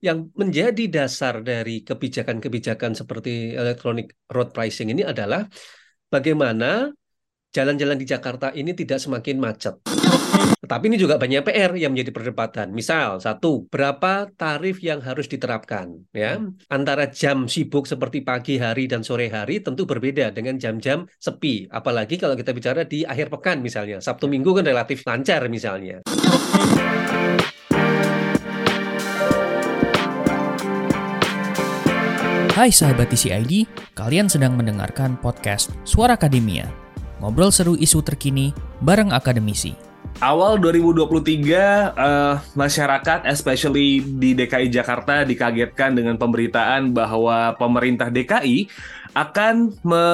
Yang menjadi dasar dari kebijakan-kebijakan seperti electronic road pricing ini adalah bagaimana jalan-jalan di Jakarta ini tidak semakin macet. Tetapi ini juga banyak PR yang menjadi perdebatan. Misal, satu, berapa tarif yang harus diterapkan? Ya, antara jam sibuk seperti pagi hari dan sore hari tentu berbeda dengan jam-jam sepi. Apalagi kalau kita bicara di akhir pekan misalnya, Sabtu Minggu kan relatif lancar misalnya. Hai sahabat TCID, kalian sedang mendengarkan podcast Suara Akademia. Ngobrol seru isu terkini bareng akademisi. Awal 2023, uh, masyarakat, especially di DKI Jakarta, dikagetkan dengan pemberitaan bahwa pemerintah DKI akan me,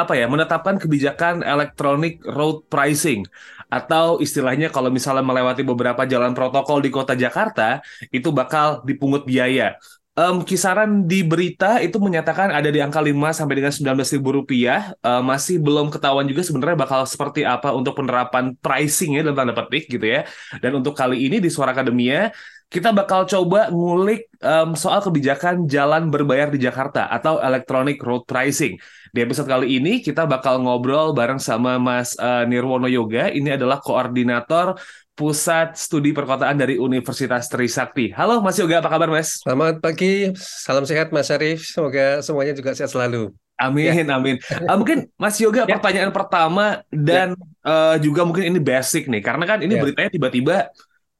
apa ya, menetapkan kebijakan electronic road pricing atau istilahnya kalau misalnya melewati beberapa jalan protokol di kota Jakarta itu bakal dipungut biaya um, kisaran di berita itu menyatakan ada di angka 5 sampai dengan 19 ribu rupiah. Uh, masih belum ketahuan juga sebenarnya bakal seperti apa untuk penerapan pricing ya dalam tanda petik gitu ya. Dan untuk kali ini di Suara Akademia kita bakal coba ngulik um, soal kebijakan jalan berbayar di Jakarta atau electronic road pricing. Di episode kali ini kita bakal ngobrol bareng sama Mas uh, Nirwono Yoga. Ini adalah koordinator Pusat Studi Perkotaan dari Universitas Trisakti. Halo Mas Yoga, apa kabar Mas? Selamat pagi, salam sehat Mas Arif. Semoga semuanya juga sehat selalu. Amin, ya. amin. Uh, mungkin Mas Yoga, ya. pertanyaan pertama dan ya. uh, juga mungkin ini basic nih, karena kan ini ya. beritanya tiba-tiba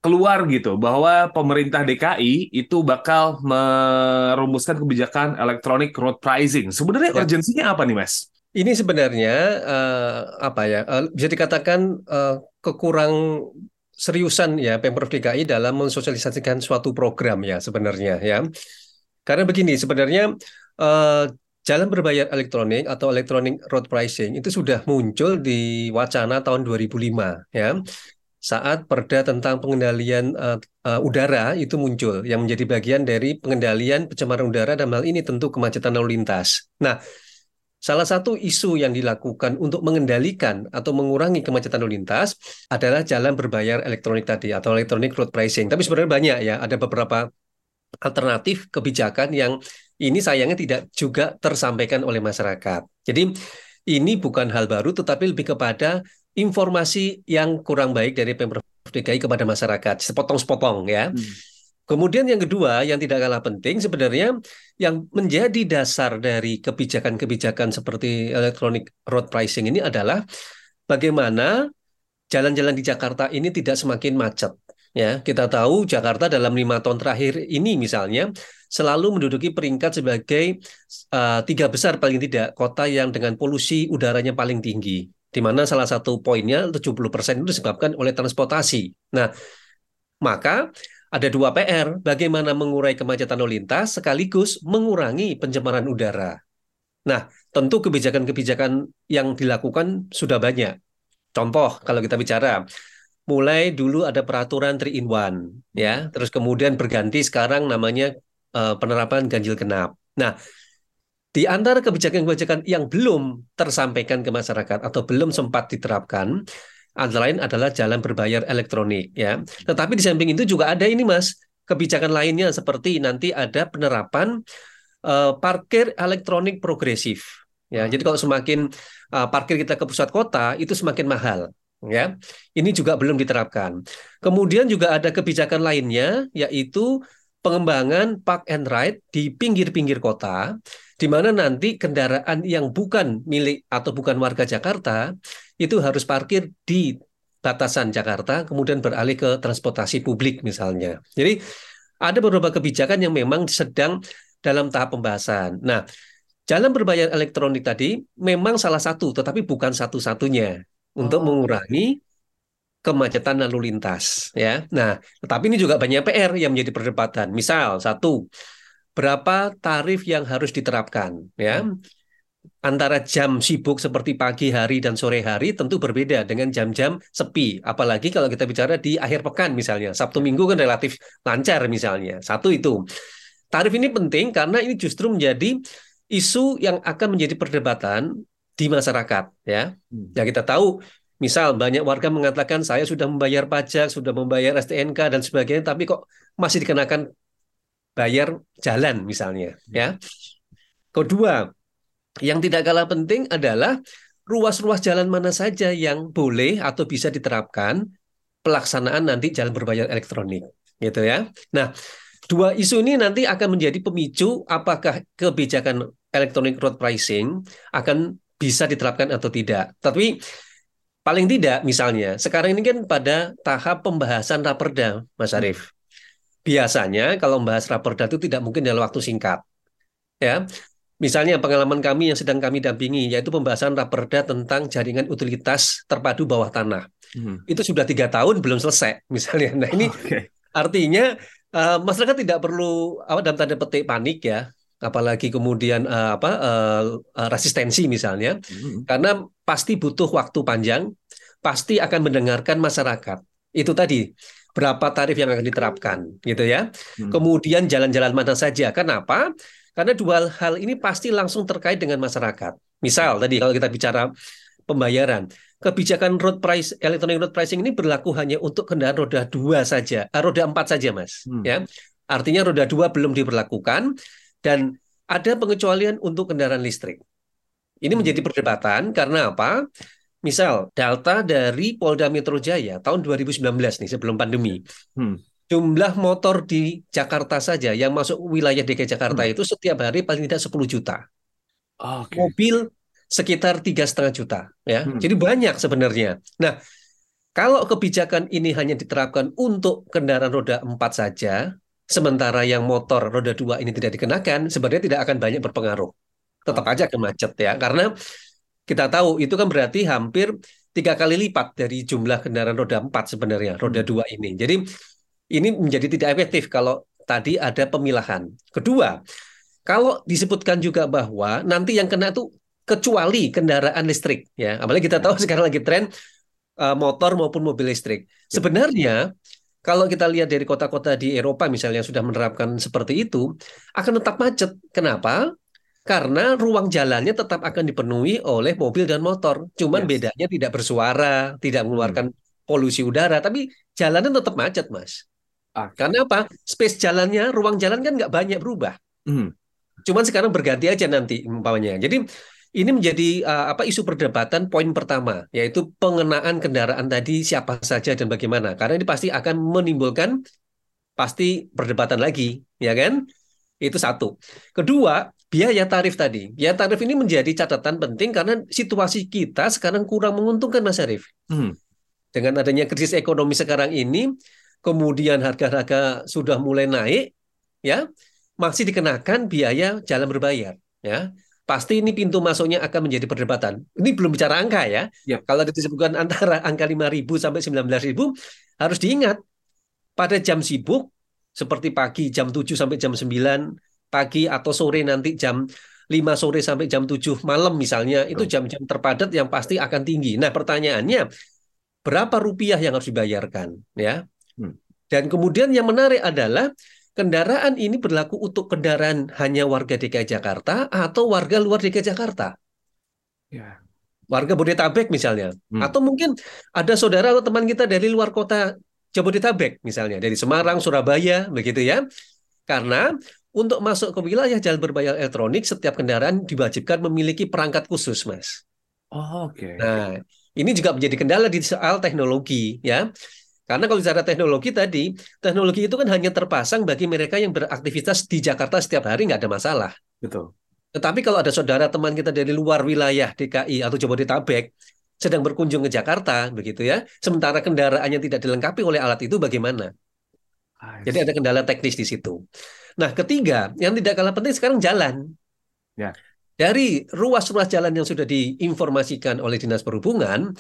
keluar gitu bahwa pemerintah DKI itu bakal merumuskan kebijakan electronic road pricing. Sebenarnya ya. urgensinya apa nih, Mas? Ini sebenarnya uh, apa ya? Uh, bisa dikatakan uh, kekurang seriusan ya Pemprov DKI dalam mensosialisasikan suatu program ya sebenarnya ya. Karena begini sebenarnya uh, jalan berbayar elektronik atau electronic road pricing itu sudah muncul di wacana tahun 2005 ya. Saat perda tentang pengendalian uh, uh, udara itu muncul yang menjadi bagian dari pengendalian pencemaran udara dan hal ini tentu kemacetan lalu lintas. Nah, Salah satu isu yang dilakukan untuk mengendalikan atau mengurangi kemacetan lalu lintas adalah jalan berbayar elektronik tadi atau electronic road pricing. Tapi sebenarnya banyak ya, ada beberapa alternatif kebijakan yang ini sayangnya tidak juga tersampaikan oleh masyarakat. Jadi ini bukan hal baru tetapi lebih kepada informasi yang kurang baik dari Pemprov DKI kepada masyarakat, sepotong-sepotong ya. Hmm. Kemudian yang kedua yang tidak kalah penting sebenarnya yang menjadi dasar dari kebijakan-kebijakan seperti electronic road pricing ini adalah bagaimana jalan-jalan di Jakarta ini tidak semakin macet. Ya, kita tahu Jakarta dalam lima tahun terakhir ini misalnya selalu menduduki peringkat sebagai uh, tiga besar paling tidak kota yang dengan polusi udaranya paling tinggi. Di mana salah satu poinnya 70% itu disebabkan oleh transportasi. Nah, maka ada dua PR, bagaimana mengurai kemacetan lalu lintas sekaligus mengurangi pencemaran udara. Nah, tentu kebijakan-kebijakan yang dilakukan sudah banyak. Contoh, kalau kita bicara, mulai dulu ada peraturan 3 in 1, ya, terus kemudian berganti sekarang namanya uh, penerapan ganjil genap. Nah, di antara kebijakan-kebijakan yang belum tersampaikan ke masyarakat atau belum sempat diterapkan, antara lain adalah jalan berbayar elektronik ya. Tetapi di samping itu juga ada ini Mas, kebijakan lainnya seperti nanti ada penerapan uh, parkir elektronik progresif. Ya, jadi kalau semakin uh, parkir kita ke pusat kota itu semakin mahal ya. Ini juga belum diterapkan. Kemudian juga ada kebijakan lainnya yaitu pengembangan park and ride di pinggir-pinggir kota di mana nanti kendaraan yang bukan milik atau bukan warga Jakarta itu harus parkir di batasan Jakarta, kemudian beralih ke transportasi publik misalnya. Jadi ada beberapa kebijakan yang memang sedang dalam tahap pembahasan. Nah, jalan berbayar elektronik tadi memang salah satu, tetapi bukan satu-satunya untuk oh. mengurangi kemacetan lalu lintas. Ya, nah, tetapi ini juga banyak PR yang menjadi perdebatan. Misal satu, berapa tarif yang harus diterapkan? Ya, antara jam sibuk seperti pagi hari dan sore hari tentu berbeda dengan jam-jam sepi. Apalagi kalau kita bicara di akhir pekan misalnya. Sabtu Minggu kan relatif lancar misalnya. Satu itu. Tarif ini penting karena ini justru menjadi isu yang akan menjadi perdebatan di masyarakat ya. Hmm. Ya kita tahu misal banyak warga mengatakan saya sudah membayar pajak, sudah membayar STNK dan sebagainya tapi kok masih dikenakan bayar jalan misalnya ya. Kedua, yang tidak kalah penting adalah ruas-ruas jalan mana saja yang boleh atau bisa diterapkan pelaksanaan nanti jalan berbayar elektronik gitu ya. Nah, dua isu ini nanti akan menjadi pemicu apakah kebijakan electronic road pricing akan bisa diterapkan atau tidak. Tapi paling tidak misalnya sekarang ini kan pada tahap pembahasan raperda, Mas hmm. Arief. Biasanya kalau membahas raperda itu tidak mungkin dalam waktu singkat. Ya. Misalnya pengalaman kami yang sedang kami dampingi yaitu pembahasan raperda tentang jaringan utilitas terpadu bawah tanah. Hmm. Itu sudah tiga tahun belum selesai misalnya. Nah ini okay. artinya uh, masyarakat tidak perlu apa dalam tanda petik panik ya apalagi kemudian uh, apa uh, resistensi misalnya hmm. karena pasti butuh waktu panjang pasti akan mendengarkan masyarakat itu tadi berapa tarif yang akan diterapkan gitu ya hmm. kemudian jalan-jalan mana saja kenapa karena dua hal ini pasti langsung terkait dengan masyarakat misal hmm. tadi kalau kita bicara pembayaran kebijakan road price electronic road pricing ini berlaku hanya untuk kendaraan roda dua saja uh, roda empat saja mas hmm. ya artinya roda dua belum diberlakukan dan ada pengecualian untuk kendaraan listrik. Ini hmm. menjadi perdebatan karena apa? Misal data dari Polda Metro Jaya tahun 2019 nih sebelum pandemi. Hmm. Jumlah motor di Jakarta saja yang masuk wilayah DKI Jakarta hmm. itu setiap hari paling tidak 10 juta. Oh, okay. Mobil sekitar tiga setengah juta ya. Hmm. Jadi banyak sebenarnya. Nah, kalau kebijakan ini hanya diterapkan untuk kendaraan roda empat saja, Sementara yang motor roda dua ini tidak dikenakan, sebenarnya tidak akan banyak berpengaruh. Tetap aja akan macet ya, karena kita tahu itu kan berarti hampir tiga kali lipat dari jumlah kendaraan roda empat sebenarnya roda hmm. dua ini. Jadi ini menjadi tidak efektif kalau tadi ada pemilahan. Kedua, kalau disebutkan juga bahwa nanti yang kena itu kecuali kendaraan listrik ya, apalagi kita tahu ya. sekarang lagi tren uh, motor maupun mobil listrik. Ya. Sebenarnya kalau kita lihat dari kota-kota di Eropa misalnya yang sudah menerapkan seperti itu, akan tetap macet. Kenapa? Karena ruang jalannya tetap akan dipenuhi oleh mobil dan motor. Cuman yes. bedanya tidak bersuara, tidak mengeluarkan hmm. polusi udara, tapi jalannya tetap macet, Mas. Ah. Karena apa? Space jalannya, ruang jalan kan nggak banyak berubah. Hmm. Cuman sekarang berganti aja nanti umpamanya. Jadi ini menjadi uh, apa isu perdebatan poin pertama yaitu pengenaan kendaraan tadi siapa saja dan bagaimana karena ini pasti akan menimbulkan pasti perdebatan lagi ya kan itu satu kedua biaya tarif tadi biaya tarif ini menjadi catatan penting karena situasi kita sekarang kurang menguntungkan Mas Arif hmm. dengan adanya krisis ekonomi sekarang ini kemudian harga-harga sudah mulai naik ya masih dikenakan biaya jalan berbayar ya pasti ini pintu masuknya akan menjadi perdebatan. Ini belum bicara angka ya. Yep. Kalau disebutkan antara angka 5.000 sampai 19.000 harus diingat pada jam sibuk seperti pagi jam 7 sampai jam 9 pagi atau sore nanti jam 5 sore sampai jam 7 malam misalnya itu jam-jam terpadat yang pasti akan tinggi. Nah, pertanyaannya berapa rupiah yang harus dibayarkan ya? Hmm. Dan kemudian yang menarik adalah kendaraan ini berlaku untuk kendaraan hanya warga DKI Jakarta atau warga luar DKI Jakarta. Ya. Warga Bodetabek misalnya. Hmm. Atau mungkin ada saudara atau teman kita dari luar kota Jabodetabek misalnya, dari Semarang, Surabaya, begitu ya. Karena untuk masuk ke wilayah jalan berbayar elektronik, setiap kendaraan diwajibkan memiliki perangkat khusus, Mas. Oh, oke. Okay. Nah, ini juga menjadi kendala di soal teknologi, ya. Karena kalau bicara teknologi tadi, teknologi itu kan hanya terpasang bagi mereka yang beraktivitas di Jakarta setiap hari nggak ada masalah. Betul. Tetapi kalau ada saudara teman kita dari luar wilayah DKI atau Jabodetabek sedang berkunjung ke Jakarta, begitu ya, sementara kendaraannya tidak dilengkapi oleh alat itu bagaimana? Jadi ada kendala teknis di situ. Nah, ketiga, yang tidak kalah penting sekarang jalan. Ya. Dari ruas-ruas jalan yang sudah diinformasikan oleh Dinas Perhubungan,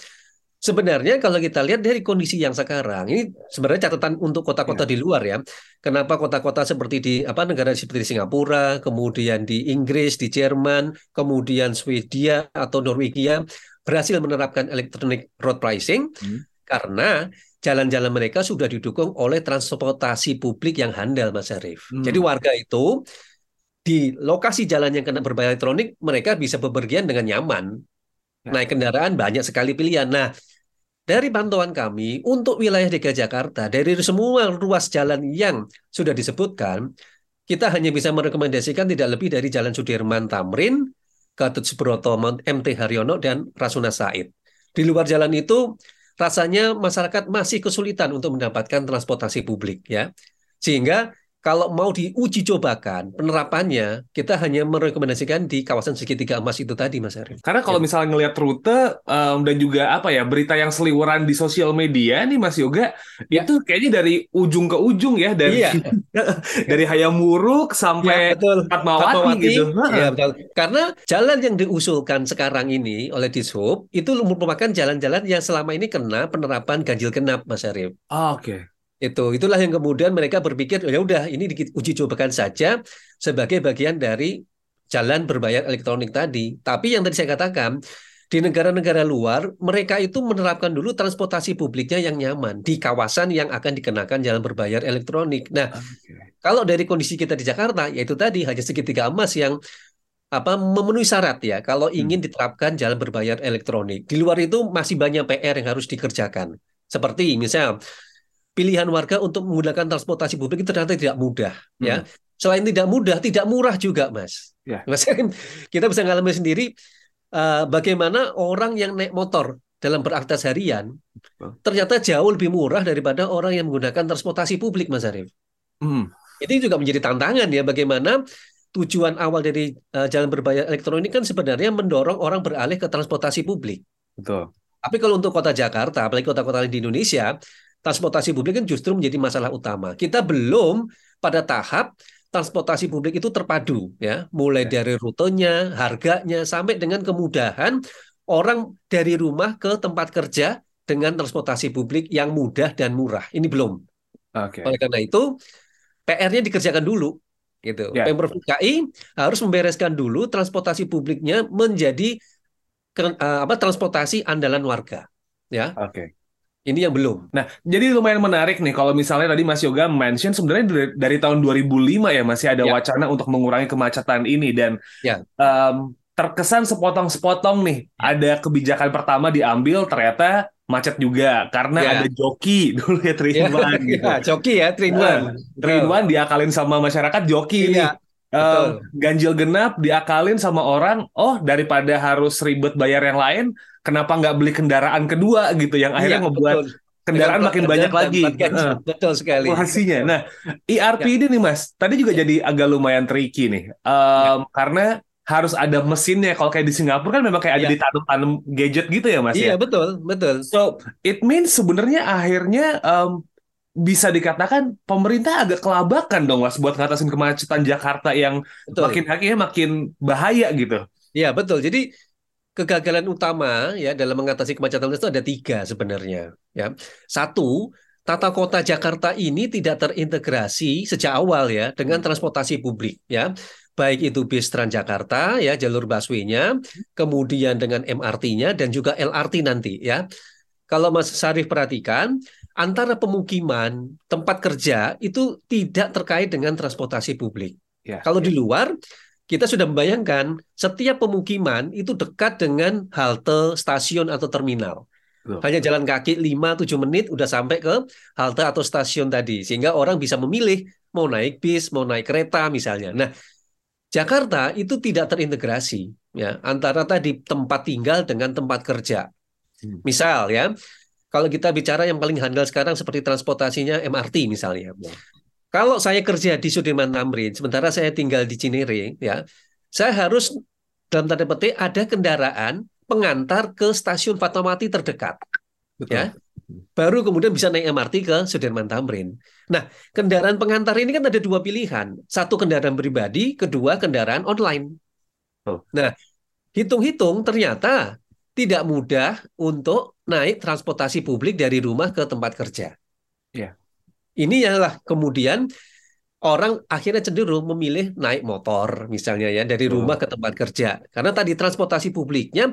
Sebenarnya kalau kita lihat dari kondisi yang sekarang, ini sebenarnya catatan untuk kota-kota ya. di luar ya. Kenapa kota-kota seperti di apa negara seperti di Singapura, kemudian di Inggris, di Jerman, kemudian Swedia atau Norwegia berhasil menerapkan electronic road pricing hmm. karena jalan-jalan mereka sudah didukung oleh transportasi publik yang handal, Mas Arif. Hmm. Jadi warga itu di lokasi jalan yang kena berbayar elektronik, mereka bisa bepergian dengan nyaman. Ya. Naik kendaraan banyak sekali pilihan. Nah, dari pantauan kami, untuk wilayah DKI Jakarta, dari semua ruas jalan yang sudah disebutkan, kita hanya bisa merekomendasikan tidak lebih dari Jalan Sudirman Tamrin, Gatot Subroto, MT Haryono, dan Rasuna Said. Di luar jalan itu, rasanya masyarakat masih kesulitan untuk mendapatkan transportasi publik ya. Sehingga kalau mau diuji cobakan penerapannya, kita hanya merekomendasikan di kawasan segitiga emas itu tadi, Mas Arif. Karena kalau ya. misalnya ngelihat rute um, dan juga apa ya berita yang seliweran di sosial media nih, Mas Yoga, ya. itu kayaknya dari ujung ke ujung ya, dari iya. dari Hayamuruk sampai ya, betul. Fatmawati, Fatmawati gitu. Ya, betul. Karena jalan yang diusulkan sekarang ini oleh Dishub itu merupakan jalan-jalan yang selama ini kena penerapan ganjil genap, Mas Arif. Oh, Oke. Okay. Itu itulah yang kemudian mereka berpikir ya udah ini diuji cobakan saja sebagai bagian dari jalan berbayar elektronik tadi. Tapi yang tadi saya katakan di negara-negara luar mereka itu menerapkan dulu transportasi publiknya yang nyaman di kawasan yang akan dikenakan jalan berbayar elektronik. Nah, okay. kalau dari kondisi kita di Jakarta yaitu tadi hanya segitiga emas yang apa memenuhi syarat ya kalau hmm. ingin diterapkan jalan berbayar elektronik. Di luar itu masih banyak PR yang harus dikerjakan. Seperti misal pilihan warga untuk menggunakan transportasi publik itu ternyata tidak mudah ya. hmm. ya. Selain tidak mudah, tidak murah juga, Mas. Ya. Mas kita bisa ngalami sendiri uh, bagaimana orang yang naik motor dalam beraktivitas harian ternyata jauh lebih murah daripada orang yang menggunakan transportasi publik, Mas Arif. Hmm. Ini juga menjadi tantangan ya bagaimana tujuan awal dari uh, jalan berbayar elektronik kan sebenarnya mendorong orang beralih ke transportasi publik. Betul. Tapi kalau untuk kota Jakarta, apalagi kota-kota di Indonesia, transportasi publik kan justru menjadi masalah utama. Kita belum pada tahap transportasi publik itu terpadu ya, mulai ya. dari rutenya, harganya sampai dengan kemudahan orang dari rumah ke tempat kerja dengan transportasi publik yang mudah dan murah. Ini belum. Okay. Oleh karena itu PR-nya dikerjakan dulu gitu. Yeah. Pemprov DKI harus membereskan dulu transportasi publiknya menjadi eh, apa transportasi andalan warga ya. Oke. Okay. Ini yang belum. Nah, jadi lumayan menarik nih kalau misalnya tadi Mas Yoga mention sebenarnya dari, dari tahun 2005 ya masih ada ya. wacana untuk mengurangi kemacetan ini dan ya. um, terkesan sepotong-sepotong nih. Ya. Ada kebijakan pertama diambil ternyata macet juga karena ya. ada joki dulu ya Trin ya, gitu. Ya, joki ya Trin One. Trin One diakalin sama masyarakat joki ya. nih. Uh, ganjil genap diakalin sama orang, oh daripada harus ribet bayar yang lain, kenapa nggak beli kendaraan kedua gitu yang akhirnya iya, membuat betul. kendaraan makin banyak lagi. Betul sekali. Hasilnya. Nah, ERP ya. ini nih Mas, tadi juga ya. jadi agak lumayan tricky nih. Um, ya. karena harus ada mesinnya. Kalau kayak di Singapura kan memang kayak ada ya. ditanam-tanam gadget gitu ya Mas iya, ya. Iya, betul, betul. So, it means sebenarnya akhirnya um, bisa dikatakan pemerintah agak kelabakan dong mas buat ngatasin kemacetan Jakarta yang betul. makin akhirnya makin bahaya gitu. Iya betul. Jadi kegagalan utama ya dalam mengatasi kemacetan itu ada tiga sebenarnya. Ya, satu tata kota Jakarta ini tidak terintegrasi sejak awal ya dengan transportasi publik ya baik itu bis Transjakarta ya jalur busway-nya, kemudian dengan MRT-nya dan juga LRT nanti ya. Kalau Mas Sarif perhatikan, antara pemukiman, tempat kerja itu tidak terkait dengan transportasi publik. Ya, Kalau ya. di luar kita sudah membayangkan setiap pemukiman itu dekat dengan halte, stasiun atau terminal. Hanya jalan kaki 5-7 menit udah sampai ke halte atau stasiun tadi. Sehingga orang bisa memilih mau naik bis, mau naik kereta misalnya. Nah, Jakarta itu tidak terintegrasi ya antara tadi tempat tinggal dengan tempat kerja. Hmm. Misal ya, kalau kita bicara yang paling handal sekarang seperti transportasinya MRT misalnya. Kalau saya kerja di Sudirman Tamrin, sementara saya tinggal di Cinere, ya, saya harus dalam tanda petik ada kendaraan pengantar ke stasiun Fatmawati terdekat, Betul. ya. Baru kemudian bisa naik MRT ke Sudirman Tamrin. Nah, kendaraan pengantar ini kan ada dua pilihan, satu kendaraan pribadi, kedua kendaraan online. Oh. Nah, hitung-hitung ternyata tidak mudah untuk naik transportasi publik dari rumah ke tempat kerja. Yeah. Ini adalah kemudian orang akhirnya cenderung memilih naik motor misalnya ya dari rumah ke tempat kerja karena tadi transportasi publiknya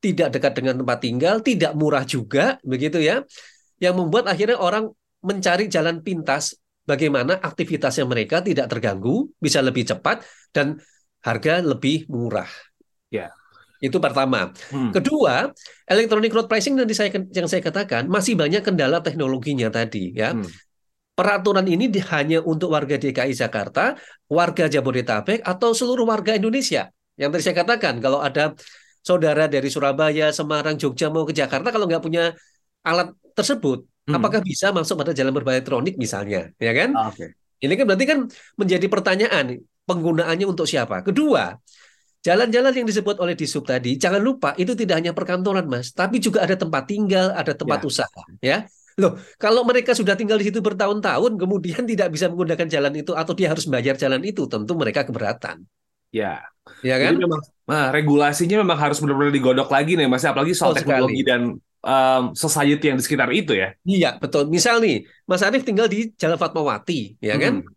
tidak dekat dengan tempat tinggal, tidak murah juga begitu ya. Yang membuat akhirnya orang mencari jalan pintas bagaimana aktivitasnya mereka tidak terganggu, bisa lebih cepat dan harga lebih murah. Ya. Itu pertama. Hmm. Kedua, electronic road pricing yang saya yang saya katakan masih banyak kendala teknologinya tadi ya. Hmm peraturan ini hanya untuk warga DKI Jakarta, warga Jabodetabek, atau seluruh warga Indonesia. Yang tadi saya katakan, kalau ada saudara dari Surabaya, Semarang, Jogja mau ke Jakarta, kalau nggak punya alat tersebut, hmm. apakah bisa masuk pada jalan berbahaya elektronik misalnya, ya kan? Ah, okay. Ini kan berarti kan menjadi pertanyaan penggunaannya untuk siapa. Kedua, jalan-jalan yang disebut oleh Disub tadi, jangan lupa itu tidak hanya perkantoran, Mas, tapi juga ada tempat tinggal, ada tempat ya. usaha, ya. Loh, kalau mereka sudah tinggal di situ bertahun-tahun, kemudian tidak bisa menggunakan jalan itu atau dia harus bayar jalan itu, tentu mereka keberatan. Ya. Ya kan? Jadi memang nah, regulasinya memang harus benar-benar digodok lagi nih, Mas, apalagi soal oh, teknologi sekali. dan um, society yang di sekitar itu ya. Iya, betul. Misal nih, Mas Arief tinggal di Jalan Fatmawati, ya kan? Hmm.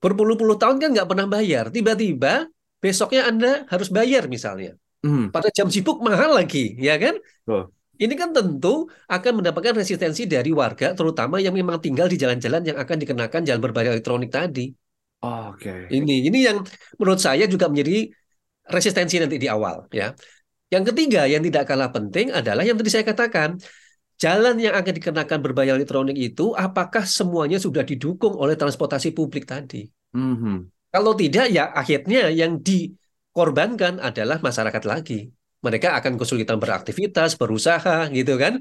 Berpuluh-puluh tahun kan nggak pernah bayar. Tiba-tiba besoknya Anda harus bayar misalnya. Hmm. Pada jam sibuk mahal lagi, ya kan? Oh. Ini kan tentu akan mendapatkan resistensi dari warga, terutama yang memang tinggal di jalan-jalan yang akan dikenakan jalan berbahaya elektronik tadi. Oh, Oke. Okay. Ini, ini yang menurut saya juga menjadi resistensi nanti di awal, ya. Yang ketiga yang tidak kalah penting adalah yang tadi saya katakan, jalan yang akan dikenakan berbahaya elektronik itu apakah semuanya sudah didukung oleh transportasi publik tadi? Mm -hmm. Kalau tidak, ya akhirnya yang dikorbankan adalah masyarakat lagi. Mereka akan kesulitan beraktivitas, berusaha, gitu kan?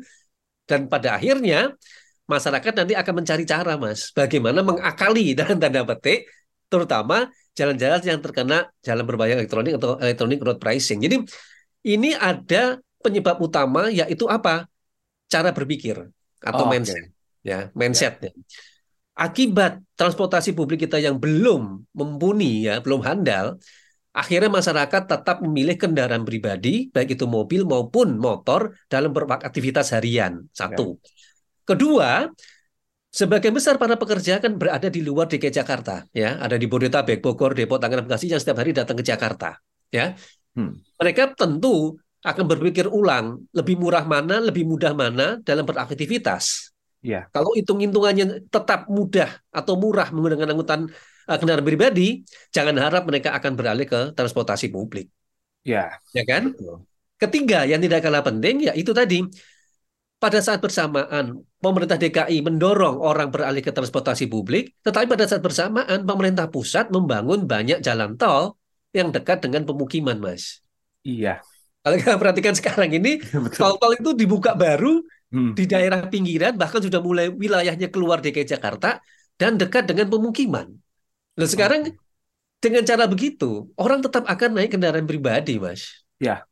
Dan pada akhirnya masyarakat nanti akan mencari cara, Mas, bagaimana mengakali dalam tanda petik, terutama jalan-jalan yang terkena jalan berbahaya elektronik atau elektronik road pricing. Jadi ini ada penyebab utama yaitu apa? Cara berpikir atau oh, mindset. Okay. Ya, mindset. Ya. Akibat transportasi publik kita yang belum mumpuni ya, belum handal, akhirnya masyarakat tetap memilih kendaraan pribadi, baik itu mobil maupun motor dalam beraktivitas harian. Satu. Ya. Kedua, Sebagian besar para pekerja kan berada di luar DKI Jakarta, ya, ada di Bodetabek, Bogor, Depok, Tangerang, Bekasi yang setiap hari datang ke Jakarta, ya. Hmm. Mereka tentu akan berpikir ulang lebih murah mana, lebih mudah mana dalam beraktivitas. Ya. Kalau hitung-hitungannya tetap mudah atau murah menggunakan angkutan kendaraan pribadi, jangan harap mereka akan beralih ke transportasi publik. Ya. Ya kan? Betul. Ketiga yang tidak kalah penting ya itu tadi pada saat bersamaan pemerintah DKI mendorong orang beralih ke transportasi publik, tetapi pada saat bersamaan pemerintah pusat membangun banyak jalan tol yang dekat dengan pemukiman, Mas. Iya. Kalau kita perhatikan sekarang ini, tol-tol itu dibuka baru hmm. di daerah pinggiran, bahkan sudah mulai wilayahnya keluar DKI Jakarta dan dekat dengan pemukiman. Nah sekarang dengan cara begitu, orang tetap akan naik kendaraan pribadi, Mas. Ya.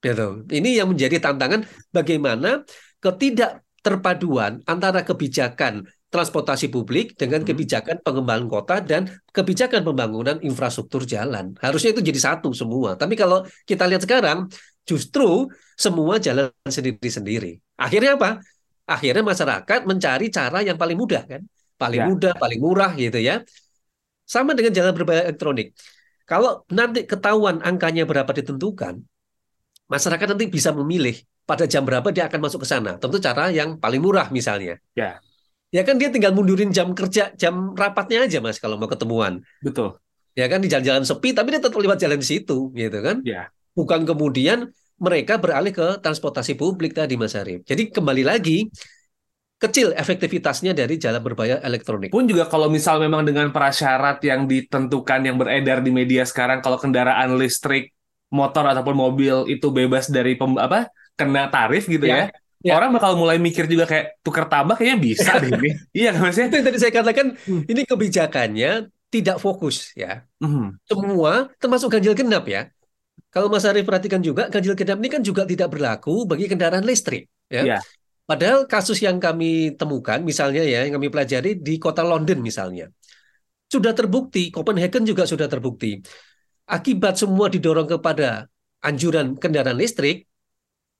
Gitu. Ini yang menjadi tantangan bagaimana ketidakterpaduan antara kebijakan transportasi publik dengan hmm. kebijakan pengembangan kota dan kebijakan pembangunan infrastruktur jalan. Harusnya itu jadi satu semua. Tapi kalau kita lihat sekarang, justru semua jalan sendiri-sendiri. Akhirnya apa? Akhirnya masyarakat mencari cara yang paling mudah kan? Paling ya. mudah, paling murah gitu ya. Sama dengan jalan berbahaya elektronik. Kalau nanti ketahuan angkanya berapa ditentukan, masyarakat nanti bisa memilih pada jam berapa dia akan masuk ke sana. Tentu cara yang paling murah misalnya. Ya. Ya kan dia tinggal mundurin jam kerja, jam rapatnya aja mas kalau mau ketemuan. Betul. Ya kan di jalan-jalan sepi, tapi dia tetap lewat jalan di situ, gitu kan? Ya. Bukan kemudian mereka beralih ke transportasi publik tadi Mas Arif. Jadi kembali lagi kecil efektivitasnya dari jalan berbahaya elektronik. Pun juga kalau misal memang dengan prasyarat yang ditentukan yang beredar di media sekarang kalau kendaraan listrik, motor ataupun mobil itu bebas dari pem, apa kena tarif gitu ya, ya ya. orang bakal mulai mikir juga kayak tukar tabak kayaknya bisa deh ini. iya kan maksudnya? Itu yang tadi saya katakan hmm. ini kebijakannya tidak fokus ya. Hmm. Semua termasuk ganjil genap ya. Kalau Mas Arief perhatikan juga ganjil genap ini kan juga tidak berlaku bagi kendaraan listrik ya. ya. Padahal kasus yang kami temukan misalnya ya yang kami pelajari di kota London misalnya. Sudah terbukti, Copenhagen juga sudah terbukti. Akibat semua didorong kepada anjuran kendaraan listrik,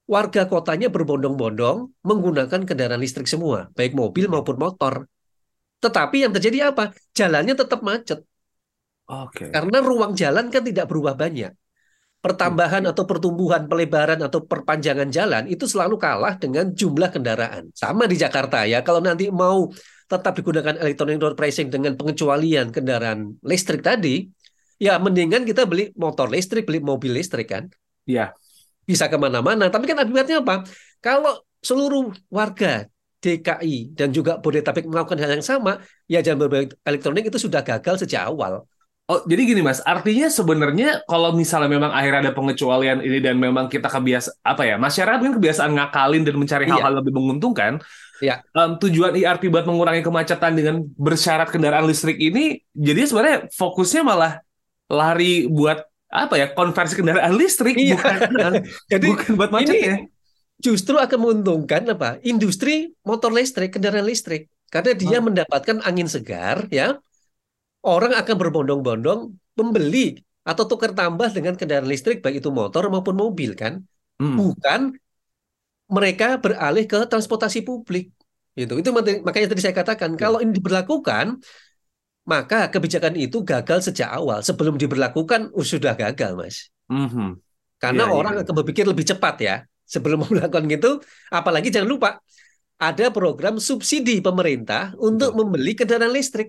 warga kotanya berbondong-bondong menggunakan kendaraan listrik semua, baik mobil maupun motor. Tetapi yang terjadi apa? Jalannya tetap macet. Oke. Okay. Karena ruang jalan kan tidak berubah banyak. Pertambahan atau pertumbuhan, pelebaran atau perpanjangan jalan itu selalu kalah dengan jumlah kendaraan. Sama di Jakarta ya. Kalau nanti mau tetap digunakan electronic road pricing dengan pengecualian kendaraan listrik tadi, ya mendingan kita beli motor listrik, beli mobil listrik kan. Iya bisa ke mana-mana. Tapi kan akibatnya apa? Kalau seluruh warga DKI dan juga Bodetabek melakukan hal yang sama, ya jalan berbayar elektronik itu sudah gagal sejak awal. Oh, jadi gini Mas, artinya sebenarnya kalau misalnya memang akhirnya ada pengecualian ini dan memang kita kebiasa apa ya, masyarakat mungkin kebiasaan ngakalin dan mencari Iya. hal-hal lebih menguntungkan. Iya. em, tujuan ERP buat mengurangi kemacetan dengan bersyarat kendaraan listrik ini, jadi sebenarnya fokusnya malah lari buat apa ya, konversi kendaraan listrik Iya. bukan Jadi bukan buat macetnya. justru akan menguntungkan apa? Industri motor listrik, kendaraan listrik. Karena dia Oh. mendapatkan angin segar, ya. Orang akan berbondong-bondong membeli atau tukar tambah dengan kendaraan listrik, baik itu motor maupun mobil, kan? Hmm. Bukan mereka beralih ke transportasi publik. Itu, itu makanya tadi saya katakan, Ya. kalau ini diberlakukan, maka kebijakan itu gagal sejak awal. Sebelum diberlakukan, uh, sudah gagal, Mas. Mhm. Karena Iya, iya, orang iya. akan berpikir lebih cepat ya sebelum melakukan gitu. Apalagi jangan lupa ada program subsidi pemerintah untuk membeli kendaraan listrik.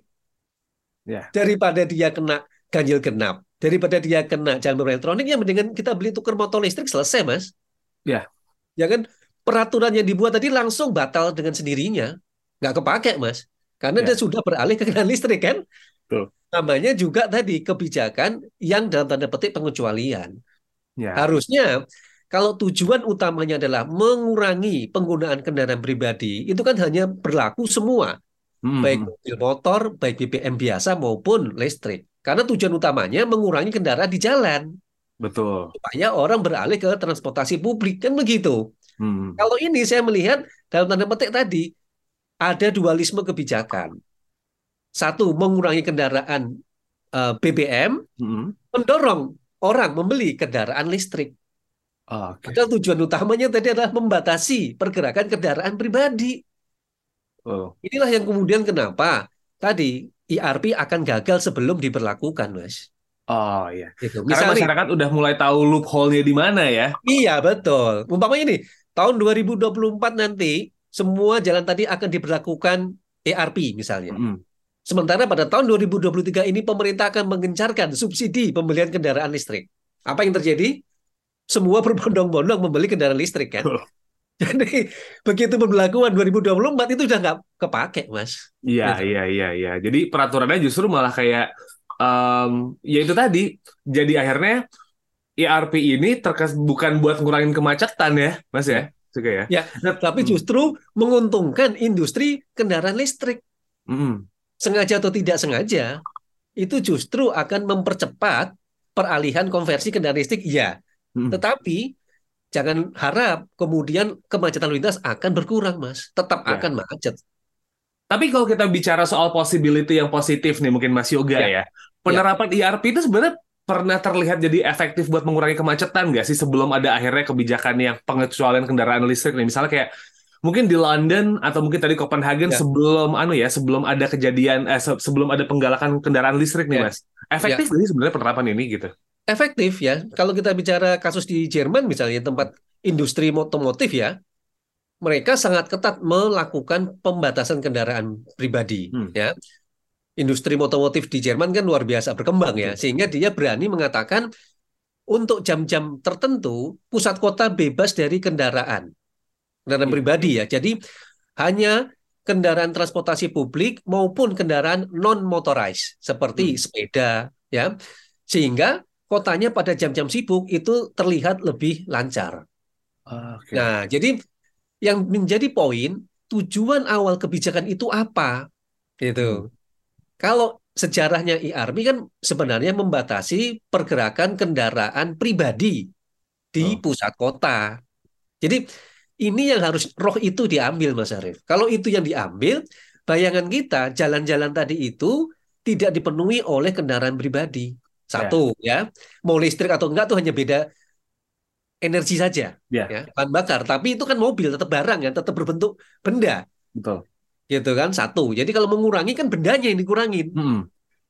Ya. Daripada dia kena ganjil genap, daripada dia kena jalan berbayar elektronik, ya mendingan kita beli tukar motor listrik selesai, Mas. Ya. Ya kan peraturan yang dibuat tadi langsung batal dengan sendirinya, nggak kepake, Mas. Karena Ya. dia sudah beralih ke kendaraan listrik kan. Betul. Namanya juga tadi kebijakan yang dalam tanda petik pengecualian. Ya. Harusnya kalau tujuan utamanya adalah mengurangi penggunaan kendaraan pribadi, itu kan hanya berlaku semua, Mhm. baik mobil motor, baik BBM biasa maupun listrik. Karena tujuan utamanya mengurangi kendaraan di jalan, Betul. supaya orang beralih ke transportasi publik, kan begitu. Mhm. Kalau ini saya melihat dalam tanda petik tadi, ada dualisme kebijakan. Satu, mengurangi kendaraan eh, BBM, Mhm. mendorong orang membeli kendaraan listrik. Oke. Padahal tujuan utamanya tadi adalah membatasi pergerakan kendaraan pribadi. Oh. Inilah yang kemudian kenapa tadi IRP akan gagal sebelum diberlakukan, Mas. Oh iya. Gitu. Karena Misalnya, masyarakat udah mulai tahu loophole-nya di mana ya. iya betul. Umpamanya ini, tahun 2024 nanti semua jalan tadi akan diberlakukan ERP misalnya. Mhm. Sementara pada tahun 2023 ini pemerintah akan mengencarkan subsidi pembelian kendaraan listrik. Apa yang terjadi? Semua berbondong-bondong membeli kendaraan listrik kan. Jadi begitu pemberlakuan 2024 itu udah nggak kepake, Mas. Iya, Gitu. iya, iya, iya. Jadi peraturannya justru malah kayak em, ya itu tadi. Jadi akhirnya ERP ini terkes bukan buat ngurangin kemacetan ya, Mas ya. Juga ya. Ya, tapi Hmm. justru menguntungkan industri kendaraan listrik. Mhm. Sengaja atau tidak sengaja, itu justru akan mempercepat peralihan konversi kendaraan listrik. Iya, Mhm. tetapi jangan harap kemudian kemacetan lalu lintas akan berkurang, Mas. Tetap Ya. akan macet. Tapi kalau kita bicara soal possibility yang positif nih mungkin Mas Yoga Ya. ya. Penerapan ERP itu sebenarnya pernah terlihat jadi efektif buat mengurangi kemacetan nggak sih sebelum ada akhirnya kebijakan yang pengecualian kendaraan listrik nih misalnya kayak mungkin di London atau mungkin tadi Copenhagen Ya. sebelum anu ya sebelum ada kejadian eh, se- sebelum ada penggalakan kendaraan listrik nih Ya. Mas efektif nggak sih sebenarnya penerapan ini gitu Efektif ya. Kalau kita bicara kasus di Jerman misalnya tempat industri otomotif ya, mereka sangat ketat melakukan pembatasan kendaraan pribadi Hmm. ya. Industri otomotif di Jerman kan luar biasa berkembang ya, sehingga dia berani mengatakan untuk jam-jam tertentu pusat kota bebas dari kendaraan kendaraan Iya. pribadi ya. Jadi hanya kendaraan transportasi publik maupun kendaraan non motorized seperti Hmm. sepeda ya. Sehingga kotanya pada jam-jam sibuk itu terlihat lebih lancar. Oke. Nah, jadi yang menjadi poin tujuan awal kebijakan itu apa? Gitu. Kalau sejarahnya IRP kan sebenarnya membatasi pergerakan kendaraan pribadi di Oh. pusat kota. Jadi ini yang harus roh itu diambil Mas Arief. Kalau itu yang diambil, bayangan kita jalan-jalan tadi itu tidak dipenuhi oleh kendaraan pribadi. Satu ya, mau listrik atau enggak tuh hanya beda energi saja Ya. ya, bahan bakar. Tapi itu kan mobil tetap barang ya, tetap berbentuk benda betul gitu kan. Satu. Jadi kalau mengurangi kan bendanya yang dikurangin Mhm.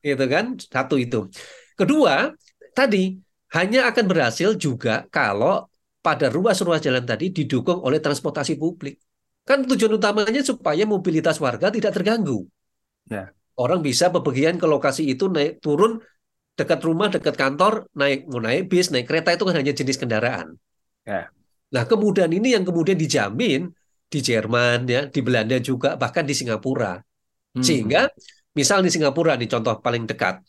gitu kan satu itu kedua tadi hanya akan berhasil juga kalau pada ruas-ruas jalan tadi didukung oleh transportasi publik kan tujuan utamanya supaya mobilitas warga tidak terganggu Ya. orang bisa bepergian ke lokasi itu naik turun dekat rumah dekat kantor naik mau naik bis naik kereta itu kan hanya jenis kendaraan Ya. nah kemudian ini yang kemudian dijamin di Jerman ya, di Belanda juga, bahkan di Singapura. Hmm. Sehingga misal di Singapura nih contoh paling dekat.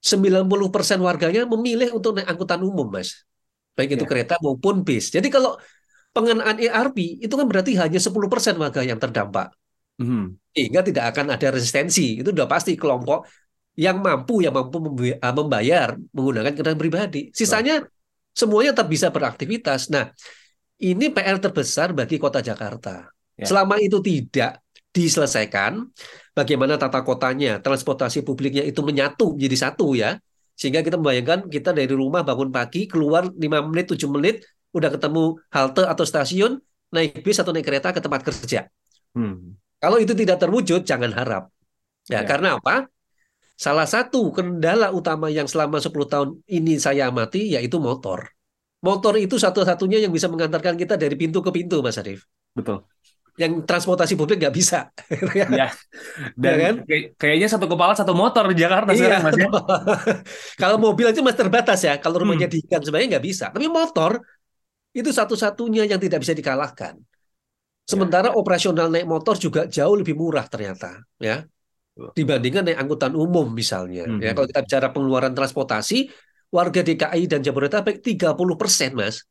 90% warganya memilih untuk naik angkutan umum, Mas. Baik itu Ya. kereta maupun bis. Jadi kalau pengenaan ERP itu kan berarti hanya 10% warga yang terdampak. Hmm. Sehingga tidak akan ada resistensi. Itu sudah pasti kelompok yang mampu yang mampu uh, membayar menggunakan kendaraan pribadi. Sisanya semuanya tetap bisa beraktivitas. Nah, ini PR terbesar bagi Kota Jakarta. Ya. Selama itu tidak diselesaikan, bagaimana tata kotanya, transportasi publiknya itu menyatu menjadi satu ya. Sehingga kita membayangkan kita dari rumah bangun pagi, keluar 5 menit, 7 menit, udah ketemu halte atau stasiun, naik bis atau naik kereta ke tempat kerja. Hmm. Kalau itu tidak terwujud, jangan harap. Ya, Ya. karena apa? Salah satu kendala utama yang selama 10 tahun ini saya amati yaitu motor. Motor itu satu-satunya yang bisa mengantarkan kita dari pintu ke pintu, Mas Arief. Betul. Yang transportasi publik nggak bisa. Ya. Dan Ya kan? kayak- kayaknya satu kepala satu motor di Jakarta Iya. sekarang Mas ya. Kalau mobil aja masih terbatas ya. Kalau rumahnya Hmm. di sebenarnya nggak bisa. Tapi motor itu satu-satunya yang tidak bisa dikalahkan. Sementara operasional naik motor juga jauh lebih murah ternyata, ya. Dibandingkan naik angkutan umum misalnya. Ya, Mhm. kalau kita bicara pengeluaran transportasi, warga DKI dan Jabodetabek 30% Mas.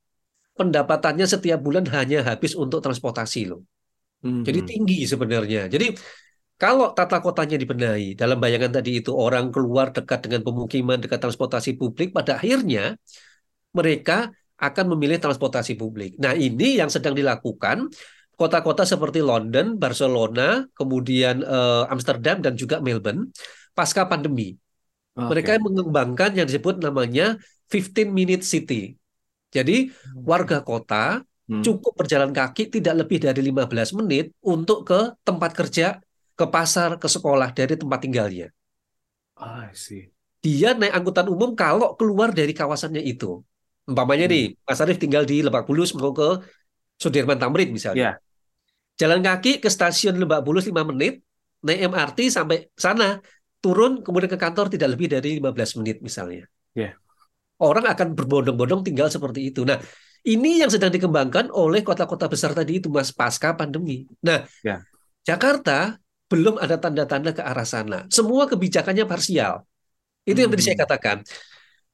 Pendapatannya setiap bulan hanya habis untuk transportasi loh. Hmm. Jadi tinggi sebenarnya. Jadi kalau tata kotanya dibenahi, dalam bayangan tadi itu orang keluar dekat dengan pemukiman, dekat transportasi publik, pada akhirnya mereka akan memilih transportasi publik. Nah ini yang sedang dilakukan kota-kota seperti London, Barcelona, kemudian eh, Amsterdam dan juga Melbourne pasca pandemi. Oke. Mereka mengembangkan yang disebut namanya 15 minute city. Jadi warga kota Hmm. cukup berjalan kaki tidak lebih dari 15 menit untuk ke tempat kerja, ke pasar, ke sekolah dari tempat tinggalnya. I see. Dia naik angkutan umum kalau keluar dari kawasannya itu. Umpamanya Hmm. nih, Mas Arief tinggal di Lebak Bulus mau ke Sudirman Tamrin misalnya. Ya. Jalan kaki ke stasiun Lebak Bulus 5 menit, naik MRT sampai sana, turun kemudian ke kantor tidak lebih dari 15 menit misalnya. Ya. Orang akan berbondong-bondong tinggal seperti itu. Nah, ini yang sedang dikembangkan oleh kota-kota besar tadi itu Mas pasca pandemi. Nah, Ya. Jakarta belum ada tanda-tanda ke arah sana. Semua kebijakannya parsial. Itu yang tadi Hmm. saya katakan.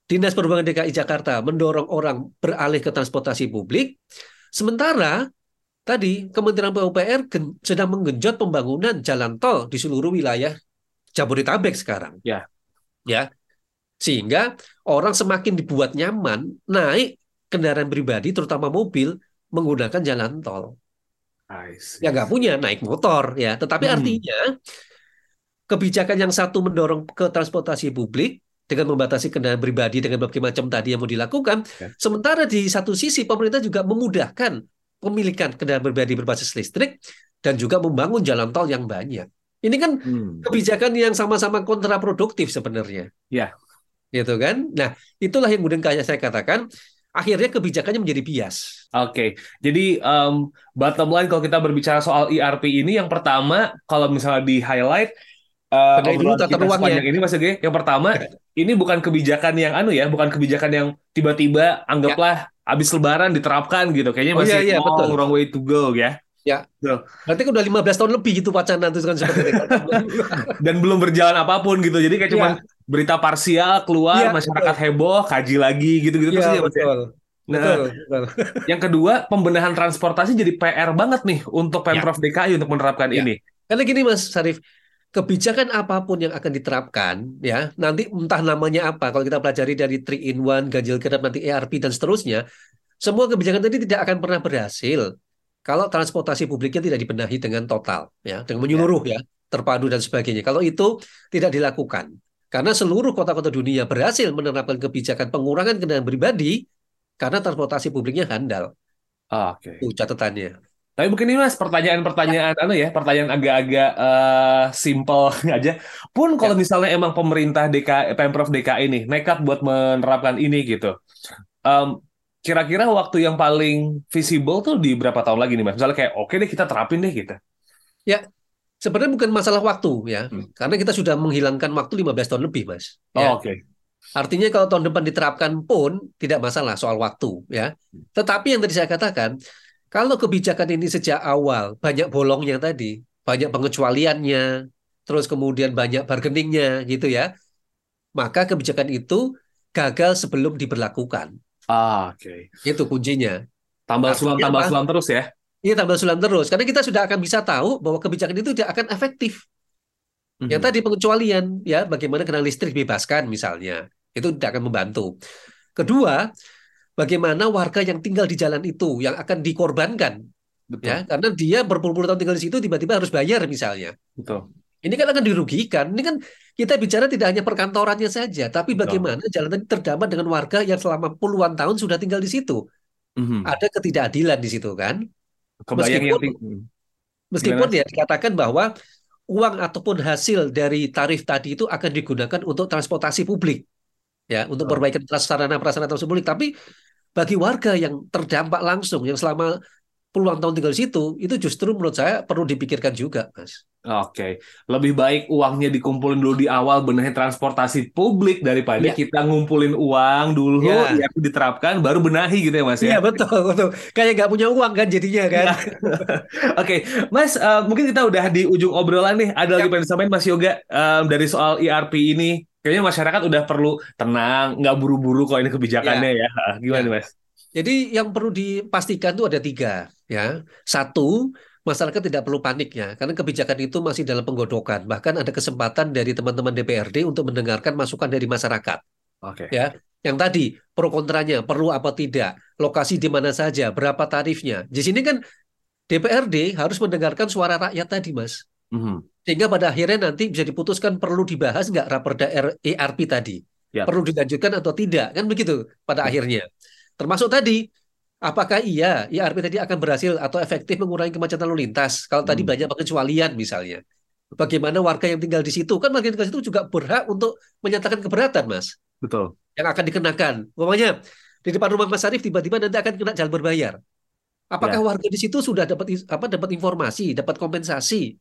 Dinas Perhubungan DKI Jakarta mendorong orang beralih ke transportasi publik, sementara tadi Kementerian PUPR gen- sedang menggenjot pembangunan jalan tol di seluruh wilayah Jabodetabek sekarang. Ya. Ya. Sehingga orang semakin dibuat nyaman naik kendaraan pribadi terutama mobil menggunakan jalan tol. Ya nggak punya naik motor ya. Tetapi Hmm. artinya kebijakan yang satu mendorong ke transportasi publik dengan membatasi kendaraan pribadi dengan berbagai macam tadi yang mau dilakukan. Ya. Sementara di satu sisi pemerintah juga memudahkan pemilikan kendaraan pribadi berbasis listrik dan juga membangun jalan tol yang banyak. Ini kan Hmm. kebijakan yang sama-sama kontraproduktif sebenarnya. Ya. Gitu kan? Nah, itulah yang kemudian kayak saya katakan akhirnya kebijakannya menjadi bias. Oke, jadi em, bottom line kalau kita berbicara soal ERP ini, yang pertama kalau misalnya di highlight eh, Benahi dulu tata ruangnya. ini Mas Ege, yang pertama ini bukan kebijakan yang anu ya, bukan kebijakan yang tiba-tiba anggaplah habis Lebaran diterapkan gitu, kayaknya Oh, masih iya, iya, long, betul. wrong way to go ya, Berarti kan udah 15 tahun lebih itu wacana itu kan seperti itu. dan belum berjalan apa pun gitu, jadi kayak cuma berita parsial keluar, Iya, masyarakat heboh, kaji lagi gitu-gitu terus ya ya. betul. Nah, Betul, betul. yang kedua pembenahan transportasi jadi PR banget nih untuk Pemprov DKI untuk menerapkan Ya. ini. Karena gini Mas Sarif, kebijakan apa pun yang akan diterapkan ya, nanti entah namanya apa, kalau kita pelajari dari 3 in 1, ganjil genap, nanti ERP dan seterusnya, semua kebijakan tadi tidak akan pernah berhasil kalau transportasi publiknya tidak dibenahi dengan total ya, dengan menyeluruh ya, terpadu dan sebagainya. Kalau itu tidak dilakukan. Karena seluruh kota-kota dunia berhasil menerapkan kebijakan pengurangan kendaraan pribadi karena transportasi publiknya handal. Oke. Itu catatannya. Tapi mungkin ini mas pertanyaan-pertanyaan anu ya, pertanyaan agak-agak eh, simple aja. Pun kalau misalnya emang pemerintah DKI, Pemprov DKI nih nekat buat menerapkan ini gitu. Em, kira-kira waktu yang paling visible tuh di berapa tahun lagi nih mas? Misalnya kayak oke deh kita terapin deh gitu. Sebenarnya bukan masalah waktu ya, Hmm. karena kita sudah menghilangkan waktu 15 tahun lebih, Mas. Oh, Ya. oke. Artinya kalau tahun depan diterapkan pun tidak masalah soal waktu ya. Tetapi yang tadi saya katakan, Kalau kebijakan ini sejak awal banyak bolongnya tadi, banyak pengecualiannya, terus kemudian banyak bargainingnya gitu ya, maka kebijakan itu gagal sebelum diberlakukan. Ah, oke. Itu kuncinya. Tambal sulam, Artinya apa? sulam terus ya. Iya tambah sulam terus, karena kita sudah akan bisa tahu bahwa kebijakan itu tidak akan efektif. Yang Mhm. tadi pengecualian, ya bagaimana kendaraan listrik dibebaskan misalnya, itu tidak akan membantu. Kedua, bagaimana warga yang tinggal di jalan itu yang akan dikorbankan, Betul, ya karena dia berpuluh-puluh tahun tinggal di situ tiba-tiba harus bayar misalnya. betul. Ini kan akan dirugikan. Ini kan kita bicara tidak hanya perkantorannya saja, tapi Betul. bagaimana jalan tadi terdampak dengan warga yang selama puluhan tahun sudah tinggal di situ. Mhm. Ada ketidakadilan di situ kan. Kebayang yang Meskipun- hmm. Meskipun Gimana? ya dikatakan bahwa uang ataupun hasil dari tarif tadi itu akan digunakan untuk transportasi publik, ya, untuk perbaikan sarana prasarana transportasi publik. Tapi bagi warga yang terdampak langsung, yang selama puluhan tahun tinggal di situ, itu justru menurut saya perlu dipikirkan juga, Mas. Oke, lebih baik uangnya dikumpulin dulu di awal benahi transportasi publik daripada Iya. kita ngumpulin uang dulu Iya. ya diterapkan baru benahi gitu ya Mas ya. Iya betul, betul. Kayak nggak punya uang kan jadinya kan. Oke, Mas, eh, mungkin kita udah di ujung obrolan nih. Ada lagi Yap. pengen disampaikan Mas Yoga em, dari soal ERP ini. Kayaknya masyarakat udah perlu tenang, nggak buru-buru kok ini kebijakannya ya. Gimana Ya. Mas? Jadi yang perlu dipastikan itu ada tiga, ya. Satu, masyarakat tidak perlu panik ya, karena kebijakan itu masih dalam penggodokan. Bahkan ada kesempatan dari teman-teman DPRD untuk mendengarkan masukan dari masyarakat. Oke. Ya, yang tadi pro kontranya perlu apa tidak, lokasi di mana saja, berapa tarifnya. Di sini kan DPRD harus mendengarkan suara rakyat tadi, Mas. Mhm. Sehingga pada akhirnya nanti bisa diputuskan perlu dibahas nggak raperda ERP tadi, Ya. perlu dilanjutkan atau tidak, kan begitu pada Ya. akhirnya. Termasuk tadi, apakah iya ERP tadi akan berhasil atau efektif mengurangi kemacetan lalu lintas? Kalau tadi Hmm. banyak pengecualian misalnya. Bagaimana warga yang tinggal di situ? Kan warga yang tinggal di situ juga berhak untuk menyatakan keberatan, Mas Betul. yang akan dikenakan. Umpamanya di depan rumah Mas Arief tiba-tiba nanti akan kena jalan berbayar. Apakah Ya. warga di situ sudah dapat apa dapat informasi, dapat kompensasi,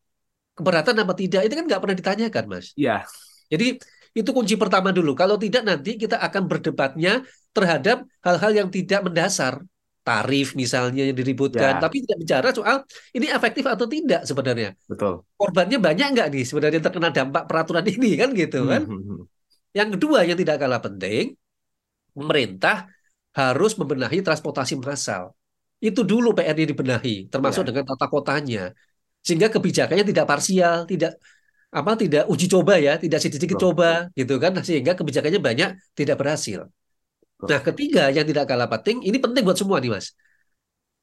keberatan apa tidak? Itu kan nggak pernah ditanyakan, Mas. Iya. Jadi itu kunci pertama dulu. Kalau tidak nanti kita akan berdebatnya terhadap hal-hal yang tidak mendasar. Tarif misalnya yang diributkan, Ya. tapi tidak bicara soal ini efektif atau tidak sebenarnya. Betul. Korbannya banyak nggak nih sebenarnya terkena dampak peraturan ini kan gitu kan? Mhm. Yang kedua yang tidak kalah penting, pemerintah harus membenahi transportasi massal. Itu dulu PR-nya dibenahi, termasuk Ya. dengan tata kotanya. Sehingga kebijakannya tidak parsial, tidak apa tidak uji coba ya, tidak sedikit Betul. coba gitu kan, sehingga kebijakannya banyak tidak berhasil. Nah, ketiga yang tidak kalah penting, ini penting buat semua nih, Mas.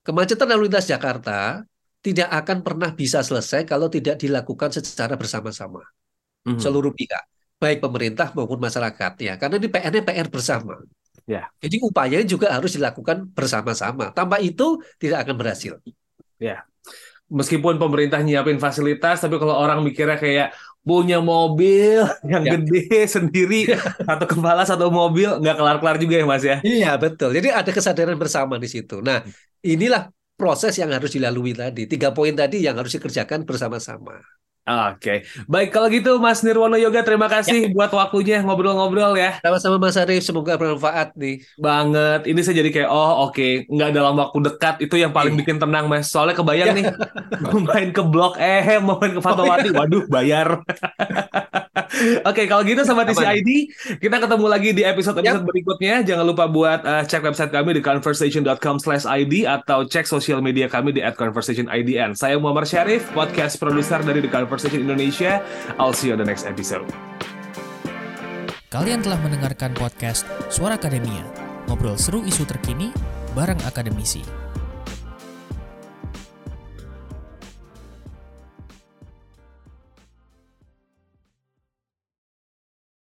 Kemacetan lalu lintas Jakarta tidak akan pernah bisa selesai kalau tidak dilakukan secara bersama-sama Mhm. seluruh pihak, baik pemerintah maupun masyarakat ya. Karena ini PR-nya PR bersama. Ya. Jadi upaya juga harus dilakukan bersama-sama. Tanpa itu tidak akan berhasil. Meskipun pemerintah nyiapin fasilitas, tapi kalau orang mikirnya kayak punya mobil yang Ya. gede sendiri, satu kepala satu mobil, nggak kelar-kelar juga ya Mas ya? Iya, betul. Jadi ada kesadaran bersama di situ. Nah, inilah proses yang harus dilalui tadi. Tiga poin tadi yang harus dikerjakan bersama-sama. Oke, baik kalau gitu Mas Nirwono Yoga terima kasih buat waktunya ngobrol-ngobrol ya Sama-sama Mas Arief, semoga bermanfaat nih. banget. Ini saya jadi kayak oh oke nggak dalam waktu dekat itu yang paling Iya. bikin tenang Mas. Soalnya kebayang nih mau main ke Blok eh mau main ke Fatmawati, waduh bayar. Oke kalau gitu sama Aman. TCID kita ketemu lagi di episode-episode berikutnya. Jangan lupa buat eh, cek website kami di conversation.com/id atau cek sosial media kami di @conversationidn. Saya Muhammad Syarif, podcast produser dari The Conversation Indonesia. I'll see you on the next episode. Kalian telah mendengarkan podcast Suara Akademia, ngobrol seru isu terkini bareng akademisi.